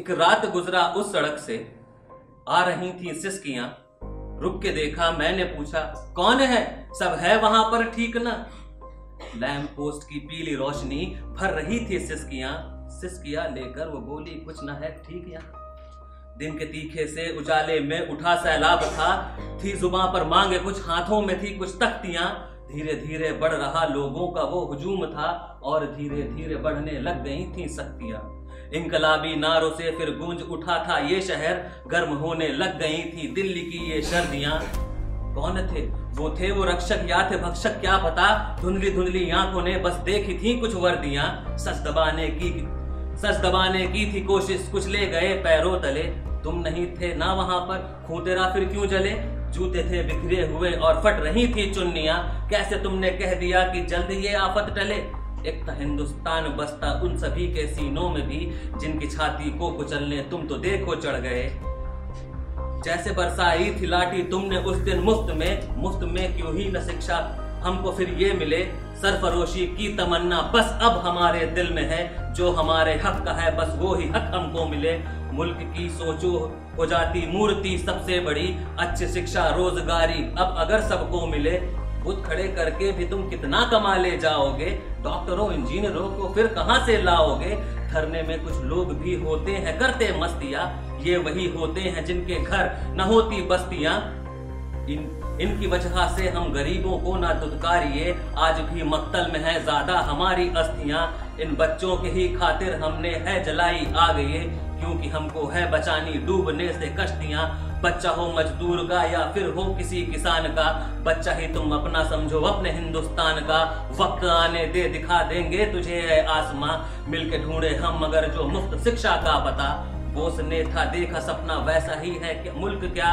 एक रात गुजरा उस सड़क से। आ रही थी सिस्कियाँ रुक के देखा, मैंने पूछा, कौन है? सब है वहाँ पर, ठीक ना? लैम्प पोस्ट की पीली रोशनी भर रही थी सिस्कियाँ सिस्किया लेकर, वो बोली, कुछ ना है, ठीक यहाँ। दिन के तीखे से उजाले में उठा सैलाब था। थी जुबा पर मांगे, कुछ हाथों में थी, कुछ तख्तियाँ। धीरे धीरे बढ़ रहा लोगों का वो हुजूम था और धीरे धीरे बढ़ने लग गई थी शक्तियाँ। इनकलाबी नारों से फिर गूंज उठा था ये शहर। गर्म होने लग गई थी दिल्ली की ये सर्दियाँ। कौन थे? वो थे वो रक्षक, या थे भक्षक, क्या पता? धुंधली धुंधली आँखों ने बस देखी थी कुछ वर्दियाँ। सच दबाने की सच दबाने की थी कोशिश, कुछ ले गए पैरों तले। तुम नहीं थे ना वहाँ पर खूं तेरा फिर क्यों जले? जूते थे बिखरे हुए और फट रही थी चुन्निया। कैसे तुमने कह दिया कि जल्द ये आफत टले? एक हिंदुस्तान बसता उन सभी के सीनों में भी, जिनकी छाती को कुचलने तुम तो देखो चढ़ गए। जैसे बरसाई थी लाठी तुमने उस दिन मुफ़्त में मुफ़्त में क्यों ही न शिक्षा? हमको फिर ये मिले, सरफरोशी की तमन्ना, बस अब हमारे दिल में है, जो हमारे हक का है, बस वो ही हक हमको मिले। मुल्क की सोचो हो जाती मूर्ति सबसे बड़ी, अच्छी शिक्षा, रोजगारी अब अगर सबको मिले बुद्ध खड़े करके भी तुम कितना कमा ले जाओगे? डॉक्टरों, इंजीनियरों को फिर कहाँ से लाओगे? धरने में कुछ लोग भी होते हैं, करते मस्तियाँ। ये वही होते हैं जिनके घर न होती बस्तियाँ। इन, इनकी वजह से हम गरीबों को ना दुदकारिए आज भी मक्तल में है ज़्यादा हमारी अस्थियाँ। इन बच्चों के ही खातिर हमने है जलाई आ गई क्योंकि हमको है बचानी डूबने से कश्तियाँ। बच्चा हो मजदूर का या फिर हो किसी किसान का, बच्चा ही तुम अपना समझो, अपने हिंदुस्तान का वक्त आने दे, दिखा देंगे तुझे आसमां। मिलके ढूंढे हम, मगर जो मुफ़्त शिक्षा का पता बोस ने था। देखा सपना वैसा ही है कि मुल्क क्या,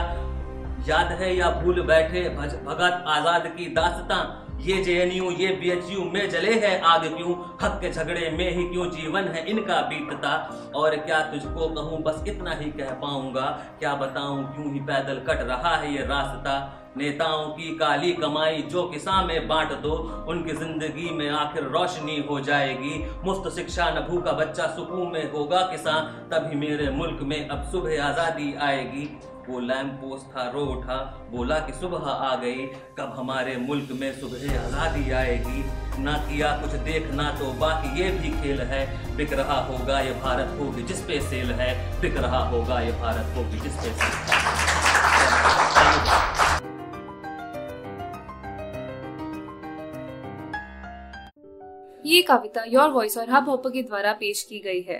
याद है या भूल बैठे भगत आज़ाद की दास्तां। ये जेएनयू, ये बीएचयू में जले है आग क्यों? हक के झगड़े में ही क्यों जीवन है इनका बीतता? और क्या तुझको कहूँ, बस इतना ही कह पाऊँगा। क्या बताऊँ, क्यों ही पैदल कट रहा है ये रास्ता? नेताओं की काली कमाई जो किसान में बांट दो, उनकी ज़िंदगी में आखिर रोशनी हो जाएगी। मुफ़्त शिक्षा न भूखा बच्चा सुकून में होगा किसान तभी मेरे मुल्क में अब सुबह आज़ादी आएगी। वो लैम्प पोस्ट था, रो उठा, बोला कि सुबह आ गई, कब हमारे मुल्क में सुबह आज़ादी आएगी। ना किया कुछ देखना तो बाकी ये भी खेल है। बिक रहा होगा ये भारत होगी जिस पे सेल है। बिक रहा होगा ये भारत होगी जिस पे सेल ये कविता योर वॉइस और हब हाँ हॉपर के द्वारा पेश की गई है।